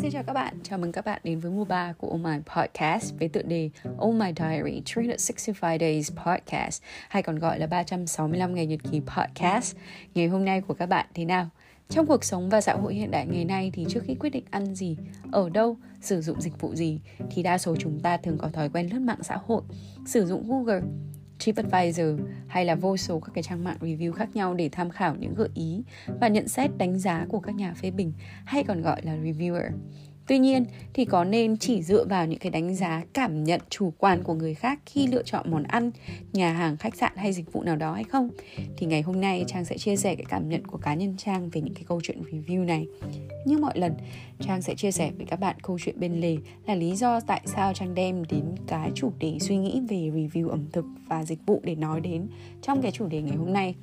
Xin chào các bạn, chào mừng các bạn đến với mùa 3 của Oh My Podcast với tựa đề Oh My Diary 365 Days Podcast hay còn gọi là 365 ngày nhật ký podcast. Ngày hôm nay của các bạn thế nào? Trong cuộc sống và xã hội hiện đại ngày nay thì trước khi quyết định ăn gì, ở đâu, sử dụng dịch vụ gì thì đa số chúng ta thường có thói quen lướt mạng xã hội, sử dụng Google, TripAdvisor hay là vô số các cái trang mạng review khác nhau để tham khảo những gợi ý và nhận xét đánh giá của các nhà phê bình, hay còn gọi là reviewer. Tuy nhiên thì có nên chỉ dựa vào những cái đánh giá cảm nhận chủ quan của người khác khi lựa chọn món ăn, nhà hàng, khách sạn hay dịch vụ nào đó hay không? Thì ngày hôm nay Trang sẽ chia sẻ cái cảm nhận của cá nhân Trang về những cái câu chuyện review này. Như mọi lần, Trang sẽ chia sẻ với các bạn câu chuyện bên lề là lý do tại sao Trang đem đến cái chủ đề suy nghĩ về review ẩm thực và dịch vụ để nói đến trong cái chủ đề ngày hôm nay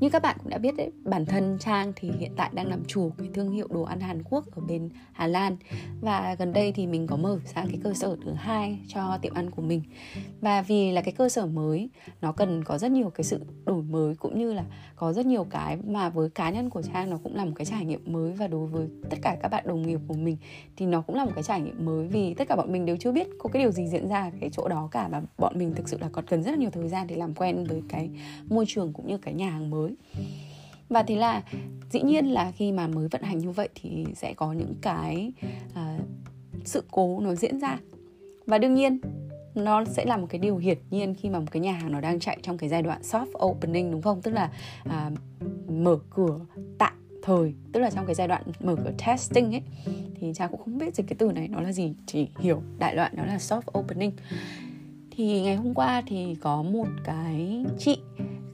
như các bạn cũng đã biết đấy, bản thân trang thì hiện tại đang làm chủ cái thương hiệu đồ ăn hàn quốc ở bên hà lan. Và gần đây thì mình có mở ra cái cơ sở thứ hai cho tiệm ăn của mình. Và vì là cái cơ sở mới, nó cần có rất nhiều cái sự đổi mới cũng như là có rất nhiều cái mà với cá nhân của trang nó cũng là một cái trải nghiệm mới. Và đối với tất cả các bạn đồng nghiệp của mình thì nó cũng là một cái trải nghiệm mới vì tất cả bọn mình đều chưa biết có cái điều gì diễn ra ở cái chỗ đó cả. Và bọn mình thực sự là còn cần rất là nhiều thời gian để làm quen với cái môi trường cũng như cái nhà hàng mới và thế là dĩ nhiên là khi mà mới vận hành như vậy thì sẽ có những cái uh, sự cố nó diễn ra. Và đương nhiên nó sẽ là một cái điều hiển nhiên khi mà một cái nhà hàng nó đang chạy trong cái giai đoạn soft opening đúng không? Tức là à, mở cửa tạm thời tức là trong cái giai đoạn mở cửa testing ấy. Thì cha cũng không biết dịch cái từ này nó là gì chỉ hiểu đại loại nó là soft opening. Thì ngày hôm qua thì có một cái chị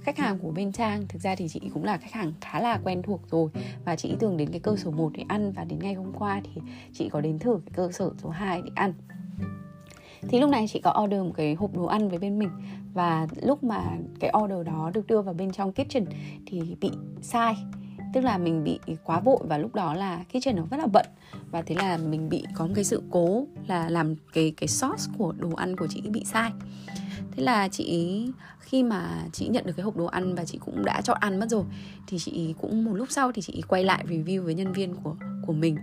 khách hàng của bên trang. Thực ra thì chị cũng là khách hàng khá là quen thuộc rồi. Và chị thường đến cái cơ sở 1 để ăn và đến ngày hôm qua thì chị có đến thử cái cơ sở số 2 để ăn. Thì lúc này chị có order một cái hộp đồ ăn với bên mình. Và lúc mà cái order đó được đưa vào bên trong kitchen thì bị sai. Tức là mình bị quá vội và lúc đó là kitchen nó rất là bận. Và thế là mình bị có một cái sự cố là làm cái cái sauce của đồ ăn của chị bị sai thế là chị khi mà chị nhận được cái hộp đồ ăn và chị cũng đã chọn ăn mất rồi, thì chị cũng một lúc sau thì chị quay lại review với nhân viên của của mình.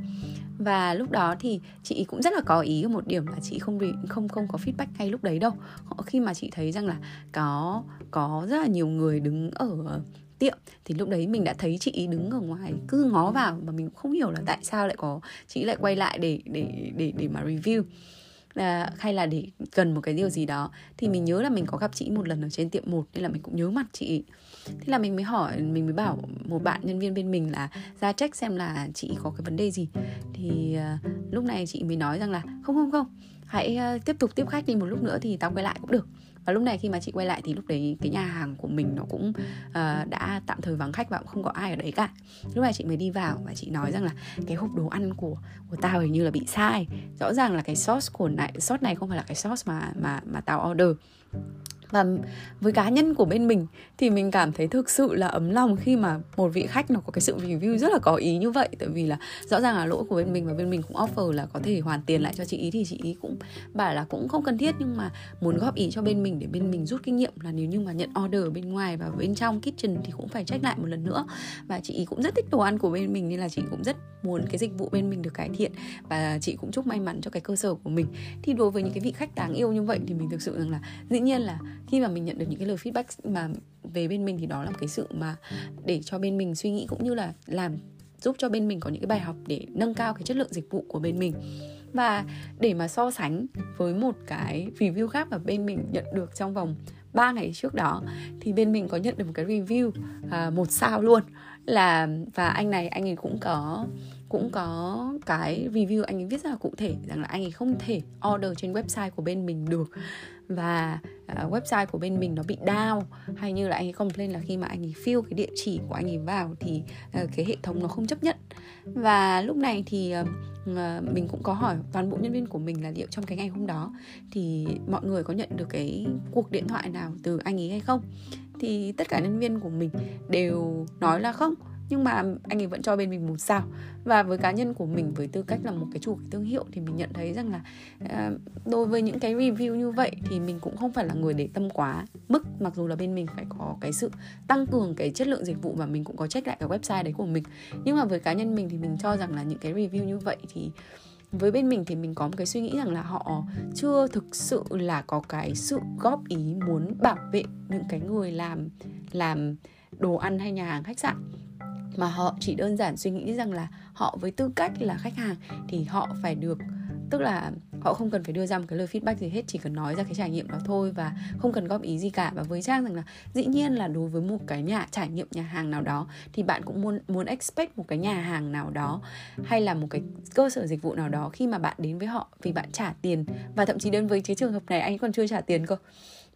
Và lúc đó thì chị cũng rất là có ý một điểm là chị không không không có feedback ngay lúc đấy đâu. Khi mà chị thấy rằng là có có rất là nhiều người đứng ở tiệm, thì lúc đấy mình đã thấy chị đứng ở ngoài, cứ ngó vào mà mình cũng không hiểu là tại sao lại có, chị lại quay lại để để để để mà review là hay là để cần một cái điều gì đó. Thì mình nhớ là mình có gặp chị một lần ở trên tiệm một nên là mình cũng nhớ mặt chị. Thế là mình mới hỏi mình mới bảo một bạn nhân viên bên mình là ra check xem là chị có cái vấn đề gì. Thì uh, lúc này chị mới nói rằng là không không không. Hãy uh, tiếp tục tiếp khách đi một lúc nữa thì tao quay lại cũng được và lúc này khi mà chị quay lại thì lúc đấy cái nhà hàng của mình nó cũng uh, đã tạm thời vắng khách và cũng không có ai ở đấy cả. Lúc này chị mới đi vào và chị nói rằng là cái hộp đồ ăn của của tao hình như là bị sai. Rõ ràng là cái sauce của này sauce này không phải là cái sauce mà mà mà tao order và với cá nhân của bên mình thì mình cảm thấy thực sự là ấm lòng khi mà một vị khách nó có cái sự review rất là có ý như vậy. Tại vì là rõ ràng là lỗi của bên mình và bên mình cũng offer là có thể hoàn tiền lại cho chị ý thì chị ý cũng bảo là cũng không cần thiết, nhưng mà muốn góp ý cho bên mình để bên mình rút kinh nghiệm là nếu như mà nhận order ở bên ngoài và bên trong kitchen thì cũng phải check lại một lần nữa. Và chị ý cũng rất thích đồ ăn của bên mình nên là chị cũng rất muốn cái dịch vụ bên mình được cải thiện. Và chị cũng chúc may mắn cho cái cơ sở của mình. Thì đối với những cái vị khách đáng yêu như vậy thì mình thực sự rằng là dĩ nhiên là khi mà mình nhận được những cái lời feedback mà về bên mình thì đó là một cái sự mà để cho bên mình suy nghĩ cũng như là làm giúp cho bên mình có những cái bài học để nâng cao cái chất lượng dịch vụ của bên mình. Và để mà so sánh với một cái review khác mà bên mình nhận được trong vòng 3 ngày trước đó thì bên mình có nhận được một cái review à, một sao luôn. Là và anh này anh ấy cũng có cũng có cái review anh ấy viết rất là cụ thể rằng là anh ấy không thể order trên website của bên mình được và uh, website của bên mình nó bị down hay như là anh ấy complain là khi mà anh ấy fill cái địa chỉ của anh ấy vào thì uh, cái hệ thống nó không chấp nhận. Và lúc này thì uh, mình cũng có hỏi toàn bộ nhân viên của mình là liệu trong cái ngày hôm đó thì mọi người có nhận được cái cuộc điện thoại nào từ anh ấy hay không. Thì tất cả nhân viên của mình đều nói là không nhưng mà anh ấy vẫn cho bên mình một sao. Và với cá nhân của mình với tư cách là một cái chủ cái thương hiệu thì mình nhận thấy rằng là uh, đối với những cái review như vậy thì mình cũng không phải là người để tâm quá mức mặc dù là bên mình phải có cái sự tăng cường cái chất lượng dịch vụ và mình cũng có check lại cái website đấy của mình. Nhưng mà với cá nhân mình thì mình cho rằng là những cái review như vậy thì với bên mình thì mình có một cái suy nghĩ rằng là họ chưa thực sự là có cái sự góp ý muốn bảo vệ những cái người làm làm đồ ăn hay nhà hàng khách sạn mà họ chỉ đơn giản suy nghĩ rằng là họ với tư cách là khách hàng thì họ phải được, tức là họ không cần phải đưa ra một cái lời feedback gì hết, chỉ cần nói ra cái trải nghiệm đó thôi và không cần góp ý gì cả. Và với trang rằng là dĩ nhiên là đối với một cái nhà trải nghiệm nhà hàng nào đó thì bạn cũng muốn muốn expect một cái nhà hàng nào đó hay là một cái cơ sở dịch vụ nào đó khi mà bạn đến với họ vì bạn trả tiền. Và thậm chí đến với cái trường hợp này, anh còn chưa trả tiền cơ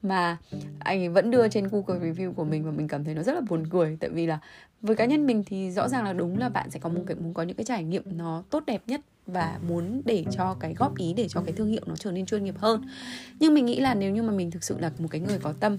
mà anh ấy vẫn đưa trên Google review của mình và mình cảm thấy nó rất là buồn cười. Tại vì là với cá nhân mình thì rõ ràng là đúng là bạn sẽ có một cái, muốn có những cái trải nghiệm nó tốt đẹp nhất và muốn để cho cái góp ý, để cho cái thương hiệu nó trở nên chuyên nghiệp hơn. Nhưng mình nghĩ là nếu như mà mình thực sự là một cái người có tâm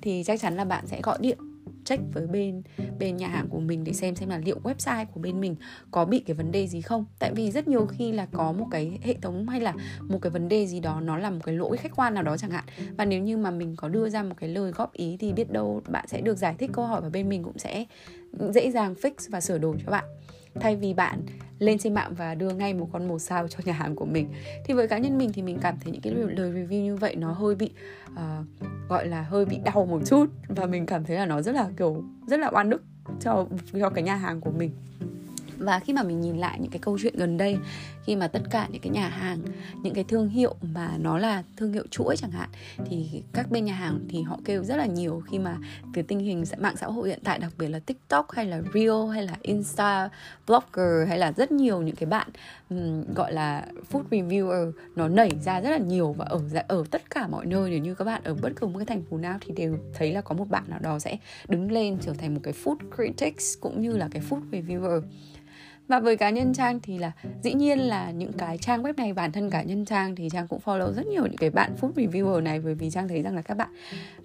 thì chắc chắn là bạn sẽ gọi điện check với bên bên nhà hàng của mình để xem xem là liệu website của bên mình có bị cái vấn đề gì không. Tại vì rất nhiều khi là có một cái hệ thống hay là một cái vấn đề gì đó, nó là một cái lỗi khách quan nào đó chẳng hạn. Và nếu như mà mình có đưa ra một cái lời góp ý thì biết đâu bạn sẽ được giải thích câu hỏi và bên mình cũng sẽ dễ dàng fix và sửa đổi cho bạn thay vì bạn lên trên mạng và đưa ngay một con màu sao cho nhà hàng của mình. Thì với cá nhân mình thì mình cảm thấy những cái lời review như vậy nó hơi bị uh, gọi là hơi bị đau một chút. Và mình cảm thấy là nó rất là kiểu rất là oan ức cho cho cái nhà hàng của mình và khi mà mình nhìn lại những cái câu chuyện gần đây khi mà tất cả những cái nhà hàng những cái thương hiệu mà nó là thương hiệu chuỗi chẳng hạn thì các bên nhà hàng thì họ kêu rất là nhiều khi mà từ tình hình mạng xã hội hiện tại đặc biệt là tiktok hay là reel hay là insta blogger hay là rất nhiều những cái bạn um, gọi là food reviewer nó nảy ra rất là nhiều và ở ở tất cả mọi nơi. Nếu như các bạn ở bất cứ một cái thành phố nào thì đều thấy là có một bạn nào đó sẽ đứng lên trở thành một cái food critics cũng như là cái food reviewer và với cá nhân trang thì là dĩ nhiên là những cái trang web này, bản thân cá nhân trang thì trang cũng follow rất nhiều những cái bạn food reviewer này, bởi vì trang thấy rằng là các bạn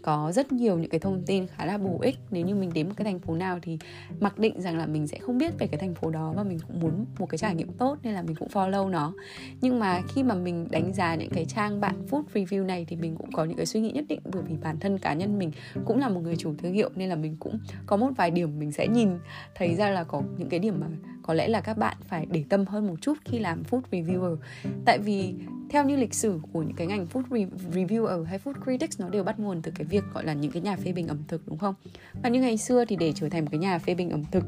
có rất nhiều những cái thông tin khá là bổ ích. Nếu như mình đến một cái thành phố nào thì mặc định rằng là mình sẽ không biết về cái thành phố đó và mình cũng muốn một cái trải nghiệm tốt nên là mình cũng follow nó. Nhưng mà khi mà mình đánh giá những cái trang bạn food review này thì mình cũng có những cái suy nghĩ nhất định, bởi vì bản thân cá nhân mình cũng là một người chủ thương hiệu nên là mình cũng có một vài điểm mình sẽ nhìn thấy ra là có những cái điểm mà có lẽ là các bạn phải để tâm hơn một chút khi làm food reviewer. Tại vì theo như lịch sử của những cái ngành food re- reviewer hay food critics nó đều bắt nguồn từ cái việc gọi là những cái nhà phê bình ẩm thực đúng không? Và như ngày xưa thì để trở thành một cái nhà phê bình ẩm thực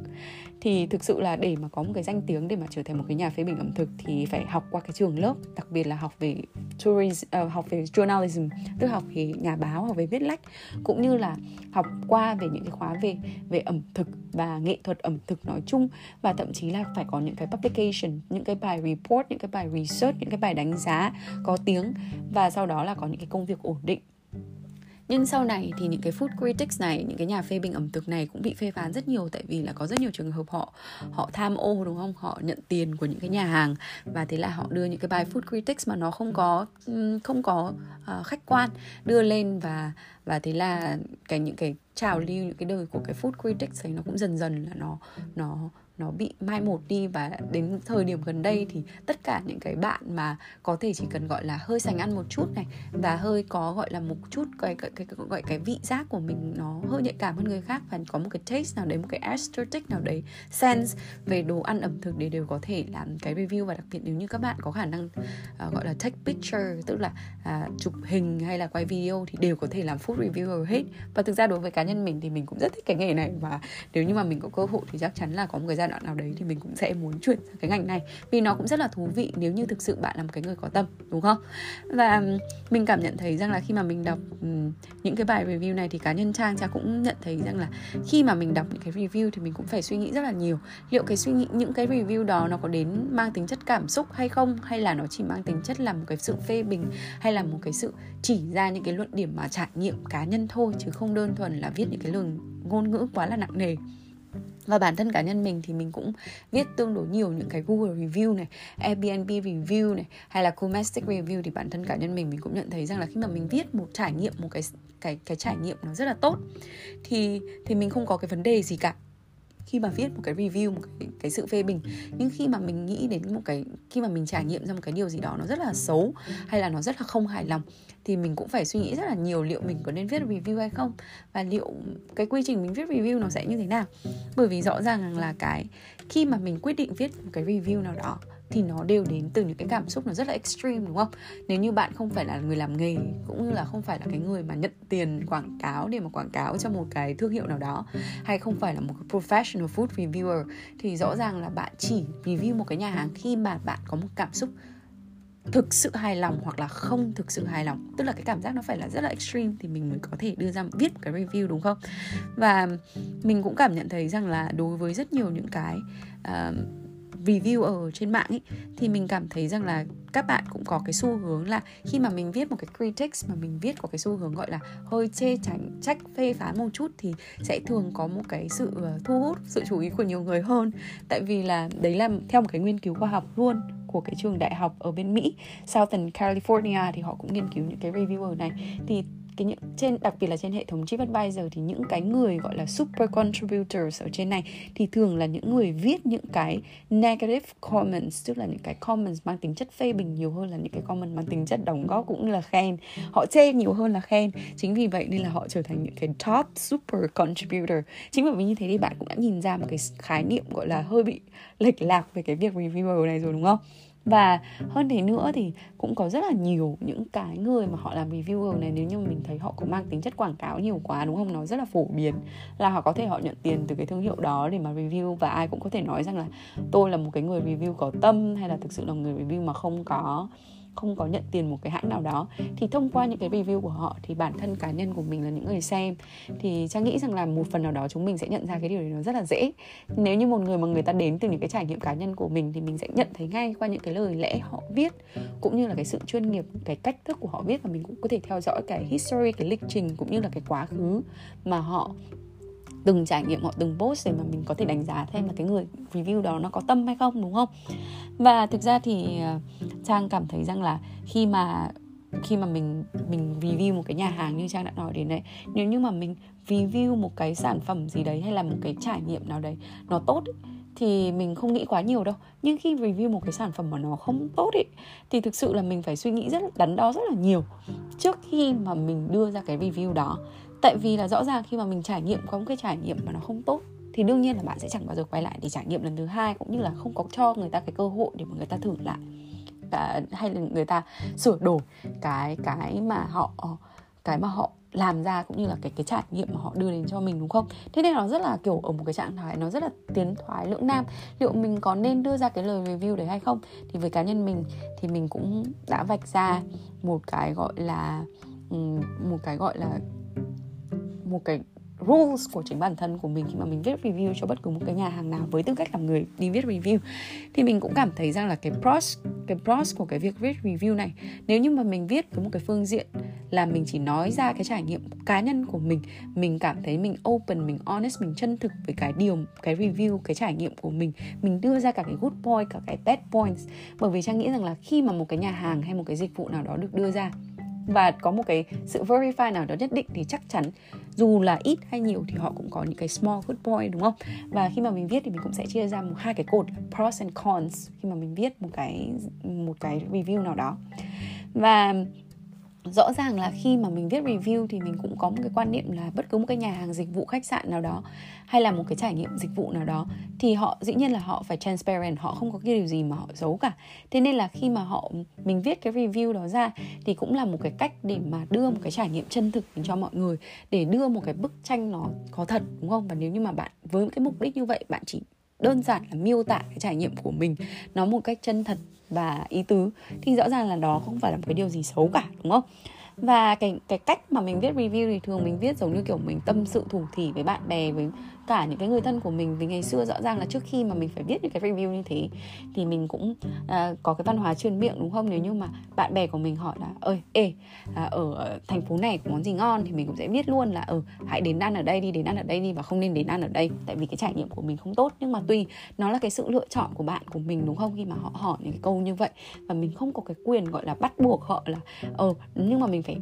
thì thực sự là để mà có một cái danh tiếng để mà trở thành một cái nhà phê bình ẩm thực thì phải học qua cái trường lớp đặc biệt là học về tourism uh, học về journalism tức học về nhà báo học về viết lách cũng như là học qua về những cái khóa về về ẩm thực và nghệ thuật ẩm thực nói chung và thậm chí là phải có những cái publication những cái bài report những cái bài research những cái bài đánh giá có tiếng và sau đó là có những cái công việc ổn định nhưng sau này thì những cái food critics này những cái nhà phê bình ẩm thực này cũng bị phê phán rất nhiều tại vì là có rất nhiều trường hợp họ họ tham ô đúng không họ nhận tiền của những cái nhà hàng và thế là họ đưa những cái bài food critics mà nó không có không có uh, khách quan đưa lên và và thế là cái những cái trào lưu những cái đời của cái food critics ấy nó cũng dần dần là nó nó nó bị mai một đi và đến thời điểm gần đây thì tất cả những cái bạn mà có thể chỉ cần gọi là hơi sành ăn một chút này và hơi có gọi là một chút cái cái cái, gọi cái vị giác của mình nó hơi nhạy cảm hơn người khác và có một cái taste nào đấy một cái aesthetic nào đấy sense về đồ ăn ẩm thực để đều có thể làm cái review và đặc biệt nếu như các bạn có khả năng uh, gọi là take picture tức là uh, chụp hình hay là quay video thì đều có thể làm food reviewer hết. Và thực ra đối với cá nhân mình thì mình cũng rất thích cái nghề này và nếu như mà mình có cơ hội thì chắc chắn là có một cái giai đoạn nào đấy thì mình cũng sẽ muốn chuyển sang cái ngành này. Vì nó cũng rất là thú vị nếu như thực sự bạn là một cái người có tâm đúng không? Và mình cảm nhận thấy rằng là khi mà mình đọc những cái bài review này thì cá nhân trang cha cũng nhận thấy rằng là khi mà mình đọc những cái review thì mình cũng phải suy nghĩ rất là nhiều. Liệu cái suy nghĩ, những cái review đó nó có đến mang tính chất cảm xúc hay không? Hay là nó chỉ mang tính chất là một cái sự phê bình? Hay là một cái sự chỉ ra những cái luận điểm mà trải nghiệm cá nhân thôi, chứ không đơn thuần là viết những cái lời ngôn ngữ quá là nặng nề? Và bản thân cá nhân mình thì mình cũng viết tương đối nhiều những cái Google review này, Airbnb review này hay là Comestic review thì bản thân cá nhân mình mình cũng nhận thấy rằng là khi mà mình viết một trải nghiệm một cái cái cái trải nghiệm nó rất là tốt. Thì thì mình không có cái vấn đề gì cả khi mà viết một cái review một cái, cái sự phê bình. Nhưng khi mà mình nghĩ đến một cái khi mà mình trải nghiệm ra một cái điều gì đó nó rất là xấu hay là nó rất là không hài lòng thì mình cũng phải suy nghĩ rất là nhiều liệu mình có nên viết review hay không và liệu cái quy trình mình viết review nó sẽ như thế nào. Bởi vì rõ ràng là cái khi mà mình quyết định viết một cái review nào đó thì nó đều đến từ những cái cảm xúc nó rất là extreme đúng không? Nếu như bạn không phải là người làm nghề cũng như là không phải là cái người mà nhận tiền quảng cáo để mà quảng cáo cho một cái thương hiệu nào đó hay không phải là một cái professional food reviewer thì rõ ràng là bạn chỉ review một cái nhà hàng khi mà bạn có một cảm xúc thực sự hài lòng hoặc là không thực sự hài lòng. Tức là cái cảm giác nó phải là rất là extreme thì mình mới có thể đưa ra viết một cái review đúng không? Và mình cũng cảm nhận thấy rằng là đối với rất nhiều những cái uh, review ở trên mạng ấy thì mình cảm thấy rằng là các bạn cũng có cái xu hướng là khi mà mình viết một cái critics mà mình viết có cái xu hướng gọi là hơi chê tránh trách, phê phán một chút thì sẽ thường có một cái sự ờ, thu hút, sự chú ý của nhiều người hơn. Tại vì là đấy là theo một cái nghiên cứu khoa học luôn của cái trường đại học ở bên Mỹ, Southern California thì họ cũng nghiên cứu những cái reviewer này. Thì cái những, trên, đặc biệt là trên hệ thống TripAdvisor thì những cái người gọi là super contributors ở trên này thì thường là những người viết những cái negative comments, tức là những cái comments mang tính chất phê bình nhiều hơn là những cái comment mang tính chất đóng góp cũng như là khen. Họ chê nhiều hơn là khen. Chính vì vậy nên là họ trở thành những cái top super contributor. Chính bởi vì như thế thì bạn cũng đã nhìn ra một cái khái niệm gọi là hơi bị lệch lạc về cái việc reviewer này rồi, đúng không? Và hơn thế nữa thì cũng có rất là nhiều những cái người mà họ làm reviewer này, nếu như mình thấy họ có mang tính chất quảng cáo nhiều quá, đúng không? Nó rất là phổ biến, là họ có thể họ nhận tiền từ cái thương hiệu đó để mà review và ai cũng có thể nói rằng là tôi là một cái người review có tâm hay là thực sự là người review mà không có không có nhận tiền một cái hãng nào đó, thì thông qua những cái review của họ thì bản thân cá nhân của mình là những người xem. Thì trang nghĩ rằng là một phần nào đó chúng mình sẽ nhận ra cái điều đấy nó rất là dễ. Nếu như một người mà người ta đến từ những cái trải nghiệm cá nhân của mình thì mình sẽ nhận thấy ngay qua những cái lời lẽ họ viết, cũng như là cái sự chuyên nghiệp, cái cách thức của họ viết và mình cũng có thể theo dõi cái history, cái lịch trình, cũng như là cái quá khứ mà họ từng trải nghiệm họ từng post để mà mình có thể đánh giá thêm là cái người review đó nó có tâm hay không đúng không? Và thực ra thì ờ, trang cảm thấy rằng là khi mà khi mà mình mình review một cái nhà hàng như trang đã nói đến đấy nếu như mà mình review một cái sản phẩm gì đấy hay là một cái trải nghiệm nào đấy nó tốt ấy, thì mình không nghĩ quá nhiều đâu. Nhưng khi review một cái sản phẩm mà nó không tốt ấy thì thực sự là mình phải suy nghĩ rất đắn đo rất là nhiều trước khi mà mình đưa ra cái review đó tại vì là rõ ràng khi mà mình trải nghiệm, có một cái trải nghiệm mà nó không tốt, thì đương nhiên là bạn sẽ chẳng bao giờ quay lại để trải nghiệm lần thứ hai, cũng như là không có cho người ta cái cơ hội để mà người ta thử lại. Và, hay là người ta sửa đổi cái cái mà họ, cái mà họ làm ra, cũng như là cái cái trải nghiệm mà họ đưa đến cho mình, đúng không? Thế nên nó rất là kiểu ở một cái trạng thái, nó rất là tiến thoái, lưỡng nam. Liệu mình có nên đưa ra cái lời review đấy hay không? Thì với cá nhân mình, thì mình cũng đã vạch ra một cái gọi là một cái gọi là một cái rules của chính bản thân của mình khi mà mình viết review cho bất cứ một cái nhà hàng nào với tư cách làm người đi viết review, thì mình cũng cảm thấy rằng là cái pros cái pros của cái việc viết review này, nếu như mà mình viết với một cái phương diện là mình chỉ nói ra cái trải nghiệm cá nhân của mình mình cảm thấy mình open, mình honest, mình chân thực với cái điều, cái review, cái trải nghiệm của mình mình đưa ra cả cái good point, cả cái bad points. Bởi vì trang nghĩ rằng là khi mà một cái nhà hàng hay một cái dịch vụ nào đó được đưa ra và có một cái sự verify nào đó nhất định thì chắc chắn, dù là ít hay nhiều thì họ cũng có những cái small good point, đúng không? Và khi mà mình viết thì mình cũng sẽ chia ra một, hai cái cột, pros and cons khi mà mình viết một cái một cái review nào đó. Và rõ ràng là khi mà mình viết review thì mình cũng có một cái quan niệm là bất cứ một cái nhà hàng dịch vụ khách sạn nào đó hay là một cái trải nghiệm dịch vụ nào đó thì họ dĩ nhiên là họ phải transparent họ không có cái điều gì mà họ giấu cả. Thế nên là khi mà họ mình viết cái review đó ra thì cũng là một cái cách để mà đưa một cái trải nghiệm chân thực cho mọi người để đưa một cái bức tranh nó có thật đúng không? Và nếu như mà bạn với cái mục đích như vậy bạn chỉ đơn giản là miêu tả cái trải nghiệm của mình nó một cách chân thật và ý tứ, thì rõ ràng là đó không phải là một cái điều gì xấu cả, đúng không? Và cái cái cách mà mình viết review thì thường mình viết giống như kiểu mình tâm sự thủ thỉ với bạn bè, với cả những cái người thân của mình. Vì ngày xưa rõ ràng là trước khi mà mình phải viết những cái review như thế thì mình cũng à, có cái văn hóa truyền miệng đúng không? Nếu như mà bạn bè của mình hỏi là ơi ê à, ở thành phố này có món gì ngon? Thì mình cũng sẽ viết luôn là ừ hãy đến ăn ở đây đi đến ăn ở đây đi và không nên đến ăn ở đây. Tại vì cái trải nghiệm của mình không tốt nhưng mà tùy nó là cái sự lựa chọn của bạn của mình đúng không? Khi mà họ hỏi những cái câu như vậy và mình không có cái quyền gọi là bắt buộc họ là ờ nhưng mà mình phải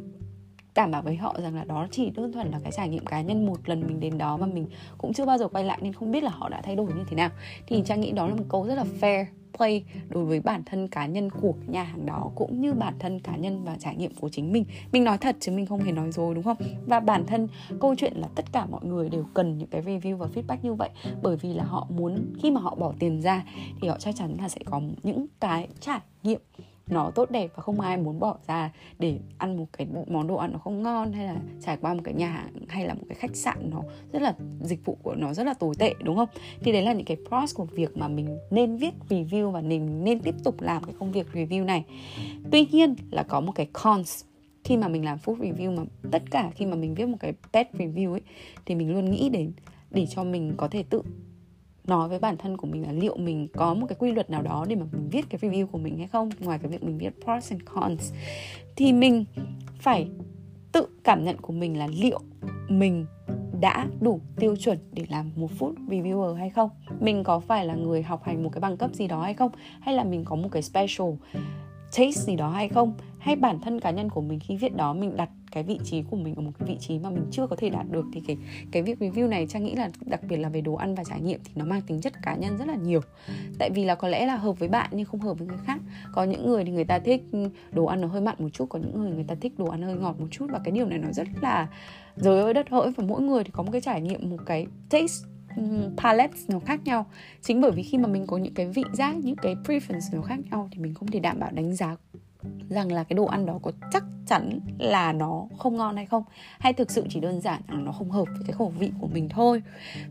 đảm bảo với họ rằng là đó chỉ đơn thuần là cái trải nghiệm cá nhân một lần mình đến đó mà mình cũng chưa bao giờ quay lại nên không biết là họ đã thay đổi như thế nào. Thì trang nghĩ đó là một câu rất là fair play đối với bản thân cá nhân của nhà hàng đó cũng như bản thân cá nhân và trải nghiệm của chính mình. Mình nói thật chứ mình không hề nói dối đúng không? Và bản thân câu chuyện là tất cả mọi người đều cần những cái review và feedback như vậy bởi vì là họ muốn khi mà họ bỏ tiền ra thì họ chắc chắn là sẽ có những cái trải nghiệm nó tốt đẹp và không ai muốn bỏ ra để ăn một cái món đồ ăn nó không ngon hay là trải qua một cái nhà hàng hay là một cái khách sạn nó rất là, dịch vụ của nó rất là tồi tệ, đúng không? Thì đấy là những cái pros của việc mà mình nên viết review và mình nên tiếp tục làm cái công việc review này. Tuy nhiên là có một cái cons. Khi mà mình làm food review mà, tất cả khi mà mình viết một cái bad review ấy, thì mình luôn nghĩ đến để cho mình có thể tự nói với bản thân của mình là liệu mình có một cái quy luật nào đó để mà mình viết cái review của mình hay không, ngoài cái việc mình viết pros and cons, thì mình phải tự cảm nhận của mình là liệu mình đã đủ tiêu chuẩn để làm một food reviewer hay không, mình có phải là người học hành một cái bằng cấp gì đó hay không, hay là mình có một cái special taste gì đó hay không, hay bản thân cá nhân của mình khi viết đó mình đặt cái vị trí của mình ở một cái vị trí mà mình chưa có thể đạt được thì cái cái việc review này trang nghĩ là đặc biệt là về đồ ăn và trải nghiệm thì nó mang tính chất cá nhân rất là nhiều. Tại vì là có lẽ là hợp với bạn nhưng không hợp với người khác. Có những người thì người ta thích đồ ăn nó hơi mặn một chút, có những người người ta thích đồ ăn hơi ngọt một chút và cái điều này nó rất là giới ơi đất hỡi và mỗi người thì có một cái trải nghiệm, một cái taste palette nó khác nhau. Chính bởi vì khi mà mình có những cái vị giác, những cái preference nó khác nhau thì mình không thể đảm bảo đánh giá rằng là cái đồ ăn đó có chắc chắn là nó không ngon hay không? Hay thực sự chỉ đơn giản là nó không hợp với cái khẩu vị của mình thôi?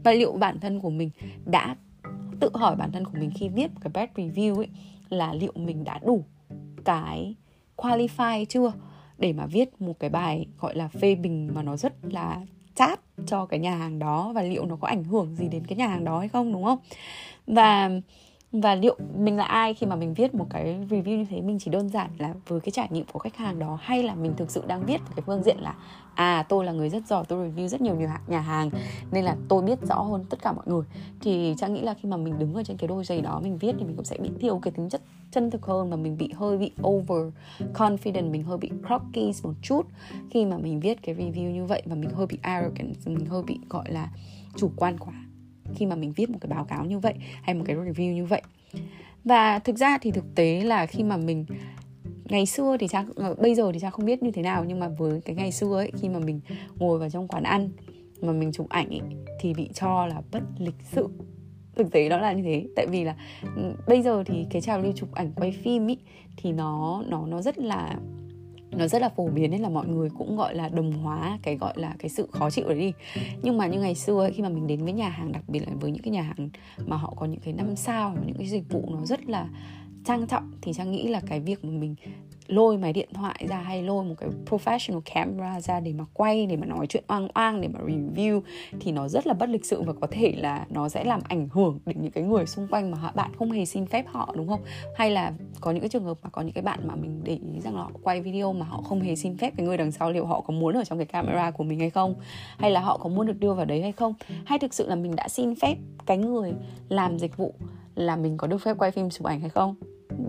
Và liệu bản thân của mình đã tự hỏi bản thân của mình khi viết cái bad review ấy, là liệu mình đã đủ cái qualify chưa để mà viết một cái bài gọi là phê bình mà nó rất là chát cho cái nhà hàng đó? Và liệu nó có ảnh hưởng gì đến cái nhà hàng đó hay không, đúng không? Và và liệu mình là ai khi mà mình viết một cái review như thế? Mình chỉ đơn giản là với cái trải nghiệm của khách hàng đó, hay là mình thực sự đang viết cái phương diện là à tôi là người rất giỏi, tôi review rất nhiều nhà hàng nên là tôi biết rõ hơn tất cả mọi người. Thì trang nghĩ là khi mà mình đứng ở trên cái đôi giày đó, mình viết thì mình cũng sẽ bị thiếu cái tính chất chân thực hơn và mình bị hơi bị over confident mình hơi bị cocky một chút khi mà mình viết cái review như vậy và mình hơi bị arrogant, mình hơi bị, gọi là, chủ quan quá khi mà mình viết một cái báo cáo như vậy hay một cái review như vậy. Và thực ra thì thực tế là khi mà mình ngày xưa thì cha ờ, bây giờ thì cha không biết như thế nào nhưng mà với cái ngày xưa ấy khi mà mình ngồi vào trong quán ăn mà mình chụp ảnh ấy, thì bị cho là bất lịch sự. Thực tế đó là như thế. Tại vì là ừ, bây giờ thì cái trào lưu chụp ảnh quay phim ấy thì nó nó nó rất là nó rất là phổ biến nên là mọi người cũng gọi là đồng hóa cái gọi là cái sự khó chịu đấy đi. Nhưng mà như ngày xưa ấy, khi mà mình đến với nhà hàng đặc biệt là với những cái nhà hàng mà họ có những cái năm sao những cái dịch vụ nó rất là trang trọng thì trang nghĩ là cái việc mà mình lôi máy điện thoại ra hay lôi một cái professional camera ra để mà quay, để mà nói chuyện oang oang, để mà review thì nó rất là bất lịch sự và có thể là nó sẽ làm ảnh hưởng đến những cái người xung quanh mà bạn không hề xin phép họ, đúng không? Hay là có những cái trường hợp mà có những cái bạn mà mình để ý rằng là họ quay video mà họ không hề xin phép cái người đằng sau liệu họ có muốn ở trong cái camera của mình hay không? Hay là họ có muốn được đưa vào đấy hay không? Hay thực sự là mình đã xin phép cái người làm dịch vụ là mình có được phép quay phim chụp ảnh hay không?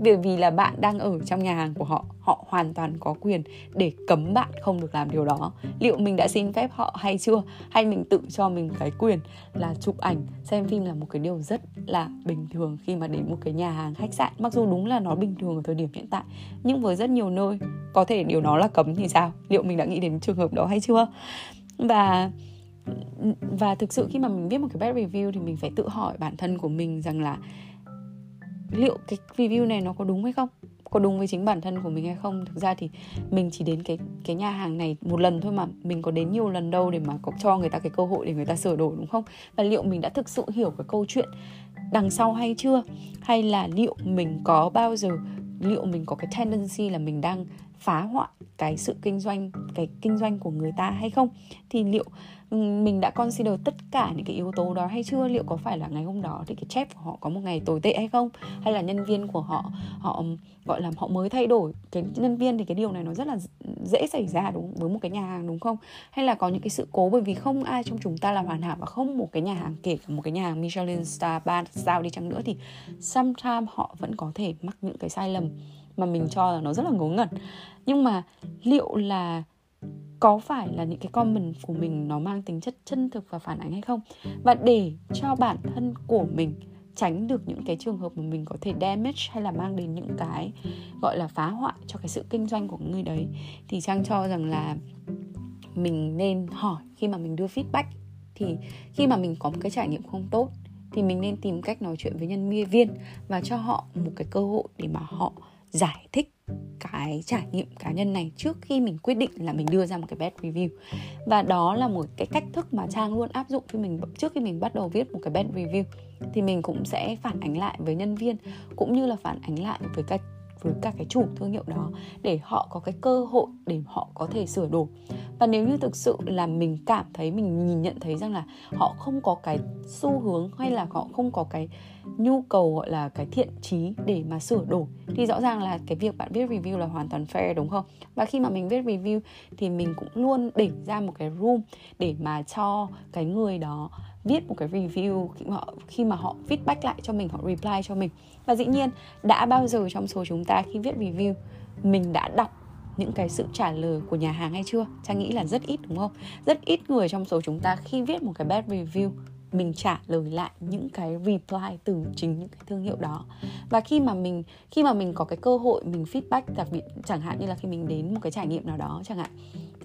Bởi vì là bạn đang ở trong nhà hàng của họ họ hoàn toàn có quyền để cấm bạn không được làm điều đó. Liệu mình đã xin phép họ hay chưa? Hay mình tự cho mình cái quyền là chụp ảnh, xem phim là một cái điều rất là bình thường khi mà đến một cái nhà hàng khách sạn? Mặc dù đúng là nó bình thường ở thời điểm hiện tại, nhưng với rất nhiều nơi, có thể điều đó là cấm thì sao? Liệu mình đã nghĩ đến trường hợp đó hay chưa? Và và thực sự khi mà mình viết một cái bad review thì mình phải tự hỏi bản thân của mình rằng là liệu cái review này nó có đúng hay không? Có đúng với chính bản thân của mình hay không? Thực ra thì mình chỉ đến cái cái nhà hàng này một lần thôi mà. Mình có đến nhiều lần đâu để mà có cho người ta cái cơ hội để người ta sửa đổi, đúng không? Và liệu mình đã thực sự hiểu cái câu chuyện đằng sau hay chưa? Hay là liệu mình có bao giờ, liệu mình có cái tendency là mình đang phá hoại cái sự kinh doanh, cái kinh doanh của người ta hay không? Thì liệu mình đã consider tất cả những cái yếu tố đó hay chưa? Liệu có phải là ngày hôm đó thì cái chef của họ có một ngày tồi tệ hay không? Hay là nhân viên của họ họ gọi là, họ mới thay đổi? Cái nhân viên thì cái điều này nó rất là dễ xảy ra đúng, với một cái nhà hàng đúng không? Hay là có những cái sự cố bởi vì không ai trong chúng ta là hoàn hảo và không một cái nhà hàng, kể cả một cái nhà hàng Michelin star ba sao đi chăng nữa thì sometimes họ vẫn có thể mắc những cái sai lầm mà mình cho là nó rất là ngớ ngẩn. Nhưng mà liệu là có phải là những cái comment của mình nó mang tính chất chân thực và phản ánh hay không? Và để cho bản thân của mình tránh được những cái trường hợp mà mình có thể damage hay là mang đến những cái gọi là phá hoại cho cái sự kinh doanh của người đấy thì trang cho rằng là mình nên hỏi khi mà mình đưa feedback. Thì khi mà mình có một cái trải nghiệm không tốt thì mình nên tìm cách nói chuyện với nhân viên và cho họ một cái cơ hội để mà họ giải thích cái trải nghiệm cá nhân này trước khi mình quyết định là mình đưa ra một cái bad review. Và đó là một cái cách thức mà trang luôn áp dụng khi mình, trước khi mình bắt đầu viết một cái bad review. Thì mình cũng sẽ phản ánh lại với nhân viên, cũng như là phản ánh lại với các với các cái chủ thương hiệu đó để họ có cái cơ hội để họ có thể sửa đổi. Và nếu như thực sự là mình cảm thấy mình nhìn nhận thấy rằng là họ không có cái xu hướng hay là họ không có cái nhu cầu gọi là cái thiện trí để mà sửa đổi thì rõ ràng là cái việc bạn viết review là hoàn toàn fair đúng không? Và khi mà mình viết review thì mình cũng luôn để ra một cái room để mà cho cái người đó viết một cái review khi mà họ, khi mà họ feedback lại cho mình họ reply cho mình và dĩ nhiên, đã bao giờ trong số chúng ta khi viết review, mình đã đọc những cái sự trả lời của nhà hàng hay chưa? Trang nghĩ là rất ít, đúng không? Rất ít người trong số chúng ta khi viết một cái bad review, mình trả lời lại những cái reply từ chính những cái thương hiệu đó. Và khi mà mình, khi mà mình có cái cơ hội mình feedback, đặc biệt chẳng hạn như là khi mình đến một cái trải nghiệm nào đó chẳng hạn,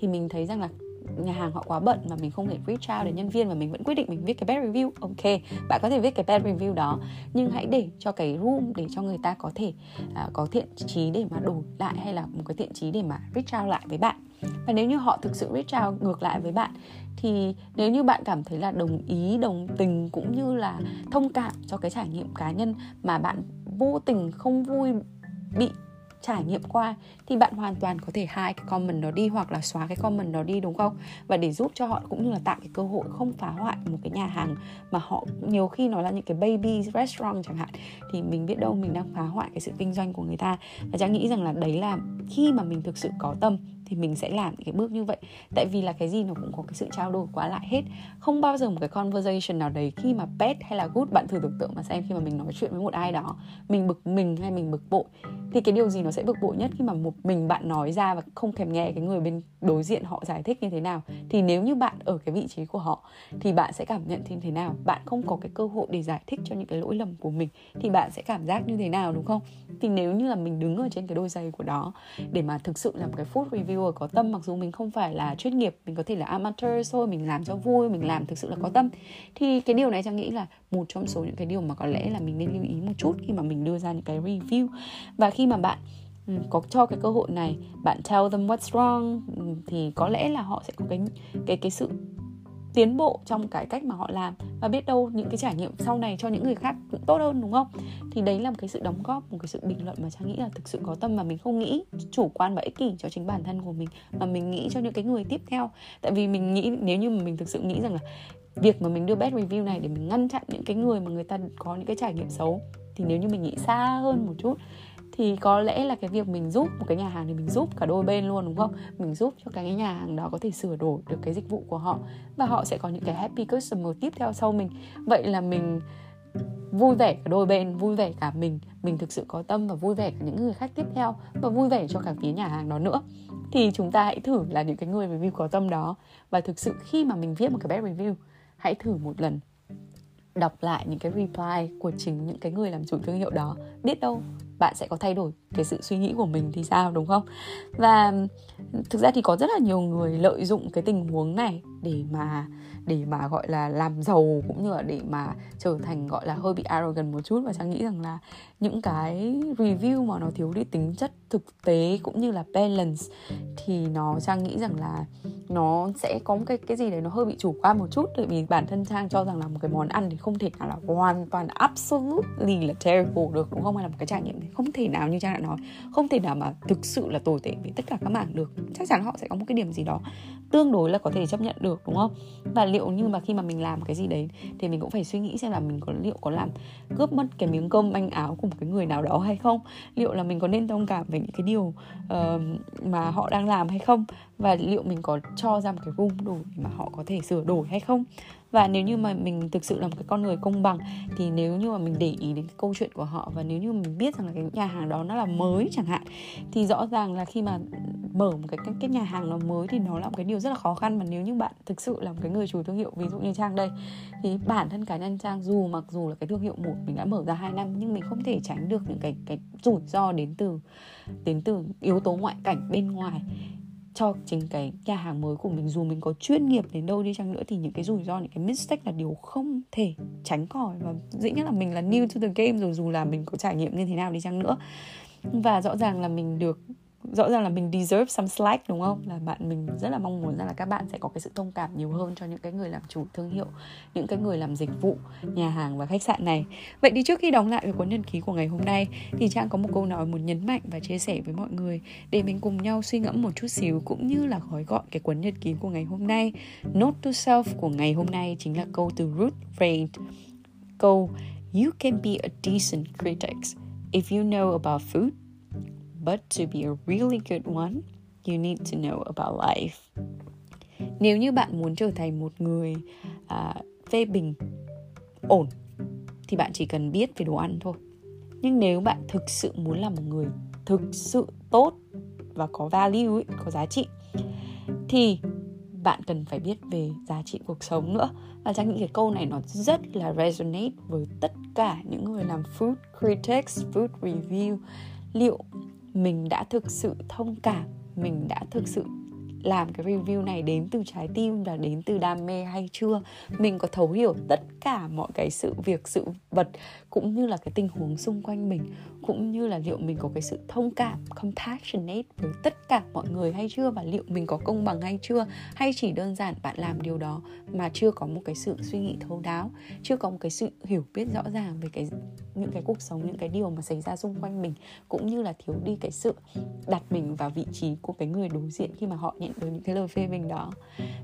thì mình thấy rằng là nhà hàng họ quá bận mà mình không thể reach out đến nhân viên và mình vẫn quyết định mình viết cái bad review. Ok bạn có thể viết cái bad review đó nhưng hãy để cho cái room để cho người ta có thể uh, có thiện trí để mà đổi lại hay là một cái thiện trí để mà reach out lại với bạn. Và nếu như họ thực sự reach out ngược lại với bạn thì nếu như bạn cảm thấy là đồng ý đồng tình cũng như là thông cảm cho cái trải nghiệm cá nhân mà bạn vô tình không vui bị trải nghiệm qua thì bạn hoàn toàn có thể hai cái comment đó đi hoặc là xóa cái comment đó đi đúng không? Và để giúp cho họ cũng như là tạo cái cơ hội không phá hoại một cái nhà hàng mà họ nhiều khi nó là những cái baby restaurant chẳng hạn thì mình biết đâu mình đang phá hoại cái sự kinh doanh của người ta. Và trang nghĩ rằng là đấy là khi mà mình thực sự có tâm thì mình sẽ làm cái bước như vậy. Tại vì là cái gì nó cũng có cái sự trao đổi quá lại hết. Không bao giờ một cái conversation nào đấy khi mà pet hay là good bạn thử tưởng tượng mà xem khi mà mình nói chuyện với một ai đó, mình bực mình hay mình bực bội, thì cái điều gì nó sẽ bực bội nhất khi mà một mình bạn nói ra và không thèm nghe cái người bên đối diện họ giải thích như thế nào? Thì nếu như bạn ở cái vị trí của họ, thì bạn sẽ cảm nhận như thế nào? Bạn không có cái cơ hội để giải thích cho những cái lỗi lầm của mình, thì bạn sẽ cảm giác như thế nào, đúng không? Thì nếu như là mình đứng ở trên cái đôi giày của đó để mà thực sự làm cái food reviewer có tâm. Mặc dù mình không phải là chuyên nghiệp mình có thể là amateur thôi mình làm cho vui mình làm thực sự là có tâm. Thì cái điều này trang nghĩ là một trong số những cái điều mà có lẽ là mình nên lưu ý một chút khi mà mình đưa ra những cái review. Và khi mà bạn Ừ, có cho cái cơ hội này bạn tell them what's wrong ừ, thì có lẽ là họ sẽ có cái cái cái sự tiến bộ trong cái cách mà họ làm và biết đâu những cái trải nghiệm sau này cho những người khác cũng tốt hơn, đúng không? Thì đấy là một cái sự đóng góp, một cái sự bình luận mà trang nghĩ là thực sự có tâm mà mình không nghĩ, chủ quan và ích kỷ cho chính bản thân của mình, mà mình nghĩ cho những cái người tiếp theo. Tại vì mình nghĩ, nếu như mà mình thực sự nghĩ rằng là việc mà mình đưa bad review này để mình ngăn chặn những cái người mà người ta có những cái trải nghiệm xấu, thì nếu như mình nghĩ xa hơn một chút thì có lẽ là cái việc mình giúp, một cái nhà hàng thì mình giúp cả đôi bên luôn, đúng không? Mình giúp cho cái nhà hàng đó có thể sửa đổi được cái dịch vụ của họ và họ sẽ có những cái happy customer tiếp theo sau mình. Vậy là mình vui vẻ cả đôi bên, vui vẻ cả mình. Mình thực sự có tâm và vui vẻ cả những người khách tiếp theo và vui vẻ cho cả phía nhà hàng đó nữa. Thì chúng ta hãy thử là những cái người review có tâm đó. Và thực sự khi mà mình viết một cái bad review, hãy thử một lần đọc lại những cái reply của chính những cái người làm chủ thương hiệu đó. Biết đâu bạn sẽ có thay đổi cái sự suy nghĩ của mình thì sao đúng không? Và thực ra thì có rất là nhiều người lợi dụng cái tình huống này để mà để mà gọi là làm giàu cũng như là để mà trở thành gọi là hơi bị arrogant một chút. Và trang nghĩ rằng là những cái review mà nó thiếu đi tính chất thực tế cũng như là balance thì nó trang nghĩ rằng là nó sẽ có một cái cái gì đấy nó hơi bị chủ quan một chút. Tại vì bản thân trang cho rằng là một cái món ăn thì không thể nào là hoàn toàn absolutely là terrible được đúng không? Hay là một cái trải nghiệm thì không thể nào như trang đã nói. Không thể nào mà thực sự là tồi tệ với tất cả các mảng được. Chắc chắn họ sẽ có một cái điểm gì đó tương đối là có thể chấp nhận được đúng không? Và liệu như mà khi mà mình làm cái gì đấy thì mình cũng phải suy nghĩ xem là mình có liệu có làm cướp mất cái miếng cơm manh áo của một cái người nào đó hay không? Liệu là mình có nên thông cảm về những cái điều uh, mà họ đang làm hay không? Và liệu mình có cho ra một cái room đủ để mà họ có thể sửa đổi hay không? Và nếu như mà mình thực sự là một cái con người công bằng thì nếu như mà mình để ý đến cái câu chuyện của họ và nếu như mình biết rằng là cái nhà hàng đó nó là mới chẳng hạn thì rõ ràng là khi mà mở một cái cái, cái nhà hàng nó mới thì nó là một cái điều rất là khó khăn. Mà nếu như bạn thực sự là một cái người chủ thương hiệu ví dụ như trang đây thì bản thân cá nhân trang dù mặc dù là cái thương hiệu một mình đã mở ra 2 năm nhưng mình không thể tránh được những cái cái rủi ro đến từ đến từ yếu tố ngoại cảnh bên ngoài cho chính cái nhà hàng mới của mình. Dù mình có chuyên nghiệp đến đâu đi chăng nữa, thì những cái rủi ro, những cái mistake là điều không thể tránh khỏi. Và dĩ nhiên là mình là new to the game rồi, dù là mình có trải nghiệm như thế nào đi chăng nữa. Và rõ ràng là mình được rõ ràng là mình deserve some slack, đúng không? Là bạn mình rất là mong muốn rằng là các bạn sẽ có cái sự thông cảm nhiều hơn cho những cái người làm chủ thương hiệu, những cái người làm dịch vụ, nhà hàng và khách sạn này. Vậy thì trước khi đóng lại về cuốn nhật ký của ngày hôm nay, thì trang có một câu nói muốn nhấn mạnh và chia sẻ với mọi người để mình cùng nhau suy ngẫm một chút xíu cũng như là gói gọn cái cuốn nhật ký của ngày hôm nay. Note to self của ngày hôm nay chính là câu từ Ruth Reid câu, You can be a decent critic if you know about food but to be a really good one, you need to know about life. Nếu như bạn muốn trở thành một người uh, phê bình ổn thì bạn chỉ cần biết về đồ ăn thôi. Nhưng nếu bạn thực sự muốn là một người thực sự tốt và có value ấy, có giá trị thì bạn cần phải biết về giá trị cuộc sống nữa và trang nghĩ cái câu này nó rất là resonate với tất cả những người làm food critics food review liệu mình đã thực sự thông cảm, mình đã thực sự làm cái review này đến từ trái tim và đến từ đam mê hay chưa? Mình có thấu hiểu tất cả mọi cái sự việc, sự vật cũng như là cái tình huống xung quanh mình cũng như là liệu mình có cái sự thông cảm, compassionate với tất cả mọi người hay chưa và liệu mình có công bằng hay chưa? Hay chỉ đơn giản bạn làm điều đó mà chưa có một cái sự suy nghĩ thấu đáo, chưa có một cái sự hiểu biết rõ ràng về cái, những cái cuộc sống, những cái điều mà xảy ra xung quanh mình, cũng như là thiếu đi cái sự đặt mình vào vị trí của cái người đối diện khi mà họ nhận được những cái lời phê bình đó.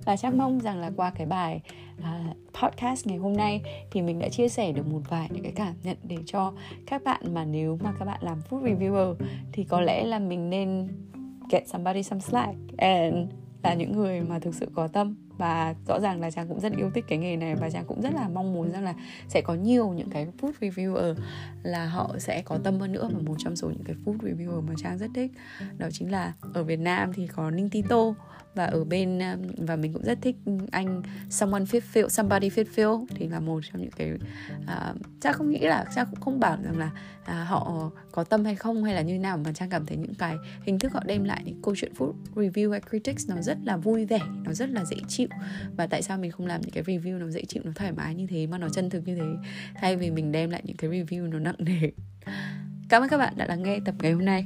Và chắc mong rằng là qua cái bài uh, podcast ngày hôm nay thì mình đã chia sẻ được một vài những cái cảm nhận để cho các bạn mà nếu mà các bạn làm food reviewer thì có lẽ là mình nên get somebody some slack and là những người mà thực sự có tâm. Và rõ ràng là chàng cũng rất yêu thích cái nghề này và chàng cũng rất là mong muốn rằng là sẽ có nhiều những cái food reviewer là họ sẽ có tâm hơn nữa và một trong số những cái food reviewer mà trang rất thích đó chính là ở Việt Nam thì có Ninh Tito và ở bên um, và mình cũng rất thích anh someone fit feel somebody feel thì là một trong những cái uh, chắc không nghĩ là chắc cũng không bảo rằng là uh, họ có tâm hay không hay là như nào mà trang cảm thấy những cái hình thức họ đem lại những câu chuyện food review hay critics nó rất là vui vẻ nó rất là dễ chịu. Và tại sao mình không làm những cái review nó dễ chịu nó thoải mái như thế mà nó chân thực như thế? Thay vì mình đem lại những cái review nó nặng nề. Cảm ơn các bạn đã lắng nghe tập ngày hôm nay